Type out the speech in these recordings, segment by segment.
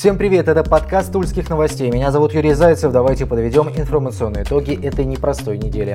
Всем привет, это подкаст Тульских новостей. Меня зовут Юрий Зайцев. Давайте подведем информационные итоги этой непростой недели.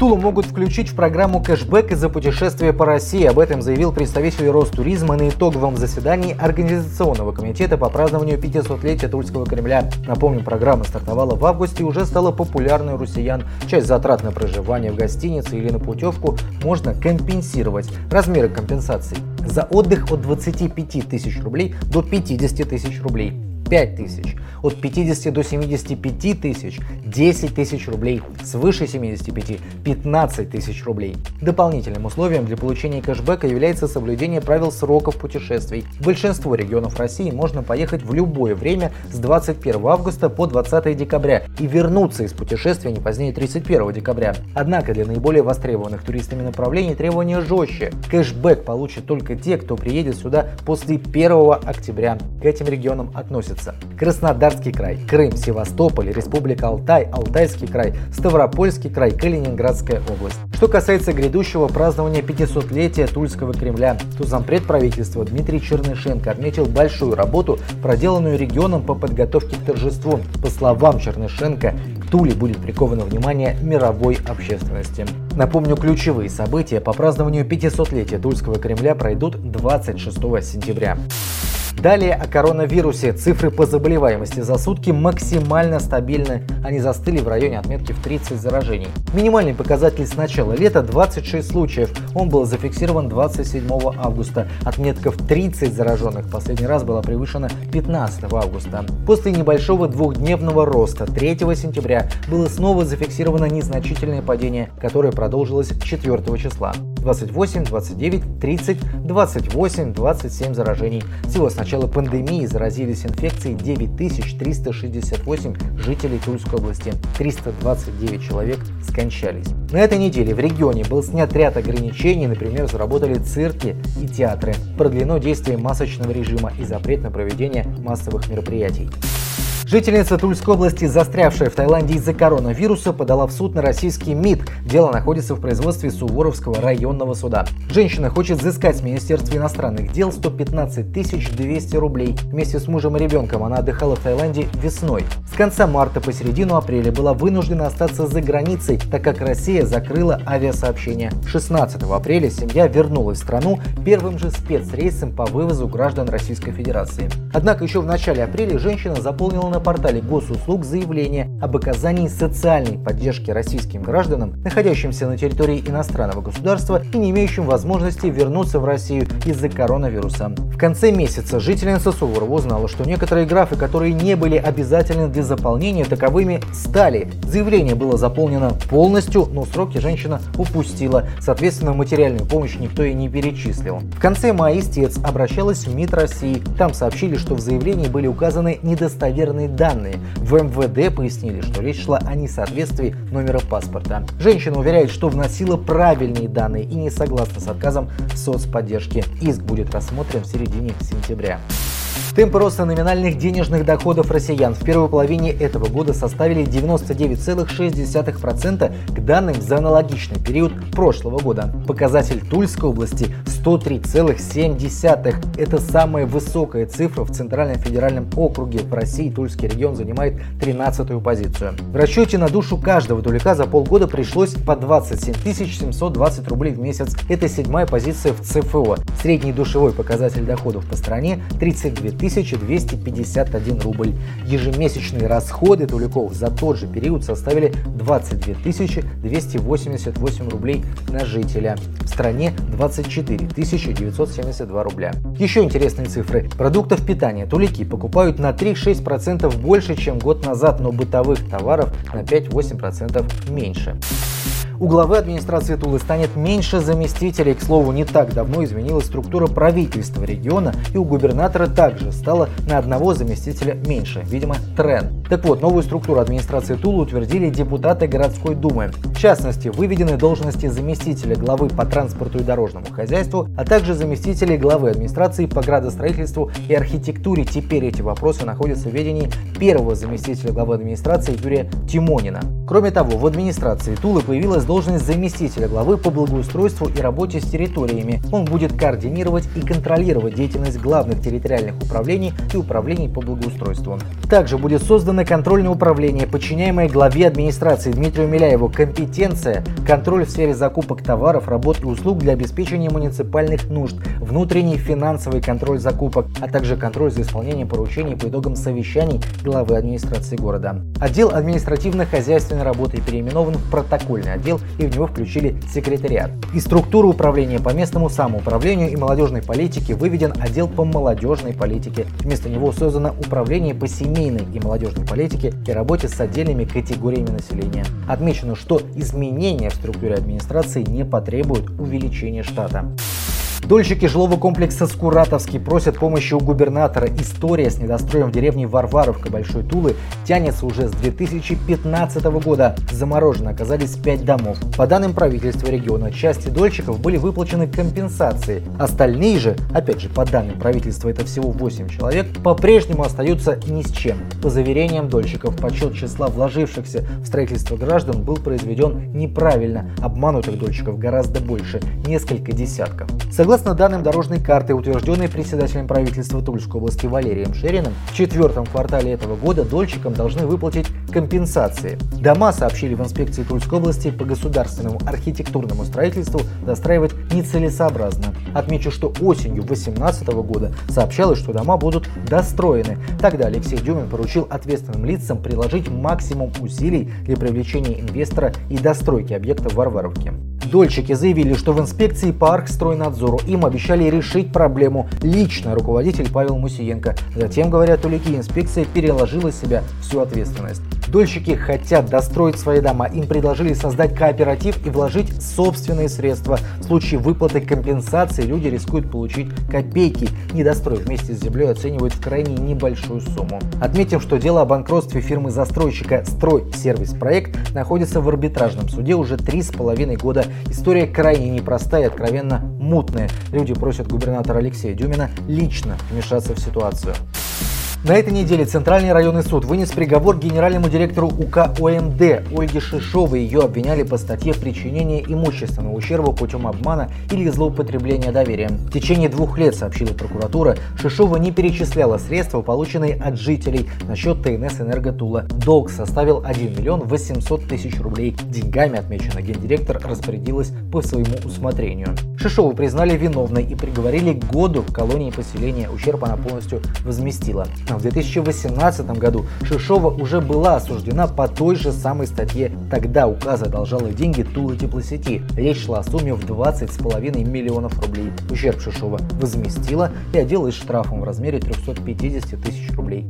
Тулу могут включить в программу кэшбэк из-за путешествия по России. Об этом заявил представитель Ростуризма на итоговом заседании Организационного комитета по празднованию 500-летия Тульского Кремля. Напомню, программа стартовала в августе и уже стала популярной у россиян. Часть затрат на проживание в гостинице или на путевку можно компенсировать. Размеры компенсаций. За отдых от 25 тысяч рублей до 50 тысяч рублей. 5 тысяч, от 50 до 75 тысяч 10 тысяч рублей, свыше 75 15 тысяч рублей. Дополнительным условием для получения кэшбэка является соблюдение правил сроков путешествий. В большинство регионов России можно поехать в любое время с 21 августа по 20 декабря и вернуться из путешествия не позднее 31 декабря. Однако для наиболее востребованных туристами направлений требования жестче. Кэшбэк получат только те, кто приедет сюда после 1 октября. К этим регионам относятся находятся Краснодарский край, Крым, Севастополь, Республика Алтай, Алтайский край, Ставропольский край, Калининградская область. Что касается грядущего празднования 500-летия Тульского Кремля, то зампред правительства Дмитрий Чернышенко отметил большую работу, проделанную регионом по подготовке к торжеству. По словам Чернышенко, к Туле будет приковано внимание мировой общественности. Напомню, ключевые события по празднованию 500-летия Тульского Кремля пройдут 26 сентября. Далее о коронавирусе. Цифры по заболеваемости за сутки максимально стабильны. Они застыли в районе отметки в 30 заражений. Минимальный показатель с начала лета 26 случаев. Он был зафиксирован 27 августа. Отметка в 30 зараженных последний раз была превышена 15 августа. После небольшого двухдневного роста 3 сентября было снова зафиксировано незначительное падение, которое продолжилось 4 числа. 28, 29, 30, 28, 27 заражений. Всего с начала пандемии заразились инфекцией 9368 жителей Тульской области. 329 человек скончались. На этой неделе в регионе был снят ряд ограничений, например, заработали цирки и театры. Продлено действие масочного режима и запрет на проведение массовых мероприятий. Жительница Тульской области, застрявшая в Таиланде из-за коронавируса, подала в суд на российский МИД. Дело находится в производстве Суворовского районного суда. Женщина хочет взыскать с Министерства иностранных дел 115 200 рублей. Вместе с мужем и ребенком она отдыхала в Таиланде весной. С конца марта по середину апреля была вынуждена остаться за границей, так как Россия закрыла авиасообщение. 16 апреля семья вернулась в страну первым же спецрейсом по вывозу граждан Российской Федерации. Однако еще в начале апреля женщина заполнила на портале госуслуг заявление об оказании социальной поддержки российским гражданам, находящимся на территории иностранного государства и не имеющим возможности вернуться в Россию из-за коронавируса. В конце месяца жительница Суворова узнала, что некоторые графы, которые не были обязательны для заполнения, таковыми стали. Заявление было заполнено полностью, но сроки женщина упустила. Соответственно, материальную помощь никто и не перечислил. В конце мая истец обращалась в МИД России. Там сообщили, что в заявлении были указаны недостоверные данные. В МВД пояснили, что речь шла о несоответствии номера паспорта. Женщина уверяет, что вносила правильные данные и не согласна с отказом соцподдержки. Иск будет рассмотрен в середине сентября. Темпы роста номинальных денежных доходов россиян в первой половине этого года составили 99,6% к данным за аналогичный период прошлого года. Показатель Тульской области 103,7. Это самая высокая цифра в Центральном федеральном округе. В России Тульский регион занимает 13-ю позицию. В расчете на душу каждого тулика за полгода пришлось по 27 720 рублей в месяц. Это седьмая позиция в ЦФО. Средний душевой показатель доходов по стране 32 251 рубль. Ежемесячные расходы Туликов за тот же период составили 22 288 рублей на жителя. В стране 24 972 рубля. Еще интересные цифры. Продуктов питания тулики покупают на 3-6% больше, чем год назад, но бытовых товаров на 5-8% меньше. У главы администрации Тулы станет меньше заместителей. К слову, не так давно изменилась структура правительства региона, и у губернатора также стало на одного заместителя меньше. Видимо, тренд. Так вот, новую структуру администрации Тулы утвердили депутаты городской думы. В частности, выведены должности заместителя главы по транспорту и дорожному хозяйству, а также заместителей главы администрации по градостроительству и архитектуре. Теперь эти вопросы находятся в ведении первого заместителя главы администрации Юрия Тимонина. Кроме того, в администрации Тулы появилась должность заместителя главы по благоустройству и работе с территориями. Он будет координировать и контролировать деятельность главных территориальных управлений и управлений по благоустройству. Также будет создано контрольное управление, подчиняемое главе администрации Дмитрию Миляеву. Компетенция – контроль в сфере закупок товаров, работ и услуг для обеспечения муниципальных нужд, внутренний финансовый контроль закупок, а также контроль за исполнением поручений по итогам совещаний главы администрации города. Отдел административно-хозяйственной работы переименован в протокольный отдел и в него включили секретариат. Из структуры управления по местному самоуправлению и молодежной политике выведен отдел по молодежной политике. Вместо него создано управление по семейной и молодежной политике и работе с отдельными категориями населения. Отмечено, что изменения в структуре администрации не потребуют увеличения штата. Дольщики жилого комплекса Скуратовский просят помощи у губернатора. История с недостроем в деревне Варваровка Большой Тулы тянется уже с 2015 года. Заморожены оказались 5 домов. По данным правительства региона, части дольщиков были выплачены компенсации. Остальные же, опять же по данным правительства это всего 8 человек, по-прежнему остаются ни с чем. По заверениям дольщиков, подсчет числа вложившихся в строительство граждан был произведен неправильно. Обманутых дольщиков гораздо больше, несколько десятков. Согласно Согласно данным дорожной карты, утвержденной председателем правительства Тульской области Валерием Шериным, в четвертом квартале этого года дольщикам должны выплатить компенсации. Дома, сообщили в инспекции Тульской области, по государственному архитектурному строительству достраивать нецелесообразно. Отмечу, что осенью 2018 года сообщалось, что дома будут достроены. Тогда Алексей Дюмин поручил ответственным лицам приложить максимум усилий для привлечения инвестора и достройки объекта в Варваровке. Дольщики заявили, что в инспекции по Архстройнадзору им обещали решить проблему лично руководитель Павел Мусиенко. Затем, говорят улики, инспекция переложила с себя всю ответственность. Дольщики хотят достроить свои дома. Им предложили создать кооператив и вложить собственные средства. В случае выплаты компенсации люди рискуют получить копейки. Недострой вместе с землей оценивают в крайне небольшую сумму. Отметим, что дело о банкротстве фирмы-застройщика «Строй Сервис Проект» находится в арбитражном суде уже три с половиной года. История крайне непростая и откровенно мутная. Люди просят губернатора Алексея Дюмина лично вмешаться в ситуацию. На этой неделе Центральный районный суд вынес приговор генеральному директору УК ОМД Ольге Шишовой. Ее обвиняли по статье причинения имущественного ущерба путем обмана или злоупотребления доверием. В течение двух лет, сообщила прокуратура, Шишова не перечисляла средства, полученные от жителей на счет ТНС «Энерготула». Долг составил 1 миллион 800 тысяч рублей. Деньгами, отмечено, гендиректор распорядилась по своему усмотрению. Шишову признали виновной и приговорили к году в колонии поселения. Ущерб она полностью возместила. В 2018 году Шишова уже была осуждена по той же самой статье. Тогда указ одолжала деньги Тулы теплосети. Речь шла о сумме в 20,5 миллионов рублей. Ущерб Шишова возместила и отделалась штрафом в размере 350 тысяч рублей.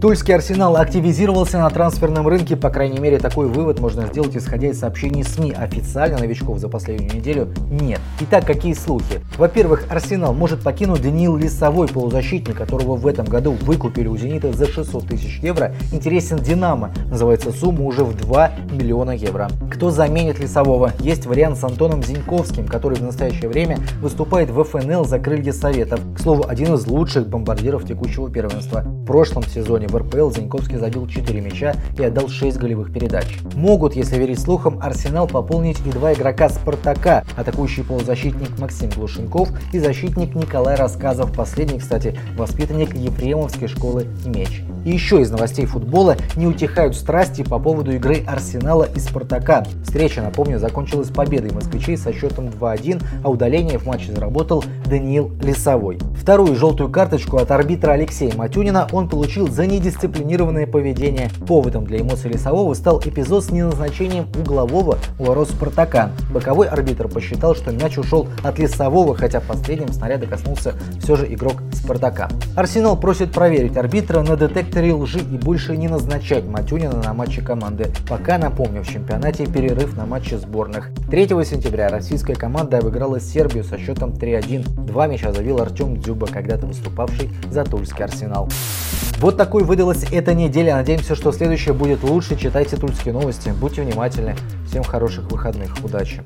Тульский арсенал активизировался на трансферном рынке, по крайней мере такой вывод можно сделать исходя из сообщений СМИ. Официально новичков за последнюю неделю нет. Итак, какие слухи? Во-первых, арсенал может покинуть Даниил Лисовой, полузащитник, которого в этом году выкупили у Зенита за 600 тысяч евро. Интересен Динамо, называется сумма уже в 2 миллиона евро. Кто заменит Лисового? Есть вариант с Антоном Зиньковским, который в настоящее время выступает в ФНЛ за крылья Советов. К слову, один из лучших бомбардиров текущего первенства. В прошлом сезоне в РПЛ Заньковский забил 4 мяча и отдал 6 голевых передач. Могут, если верить слухам, Арсенал пополнить и два игрока Спартака, атакующий полузащитник Максим Глушенков и защитник Николай Рассказов, последний, кстати, воспитанник Ефремовской школы «Меч». И еще из новостей футбола не утихают страсти по поводу игры Арсенала и Спартака. Встреча, напомню, закончилась победой москвичей со счетом 2-1, а удаление в матче заработал Даниил Лесовой. Вторую желтую карточку от арбитра Алексея Матюнина он получил за недисциплинированное поведение. Поводом для эмоций Лесового стал эпизод с неназначением углового у ворот Спартака. Боковой арбитр посчитал, что мяч ушел от Лесового, хотя последним снаряда коснулся все же игрок Спартака. Арсенал просит проверить арбитра на детекторе лжи и больше не назначать Матюнина на матче команды. Пока, напомню, в чемпионате перерыв на матче сборных. 3 сентября российская команда обыграла Сербию со счетом 3-1. Два мяча завел Артем Дзюба, когда-то выступавший за Тульский Арсенал. Вот такой выдалась эта неделя. Надеемся, что следующая будет лучше. Читайте тульские новости. Будьте внимательны. Всем хороших выходных. Удачи.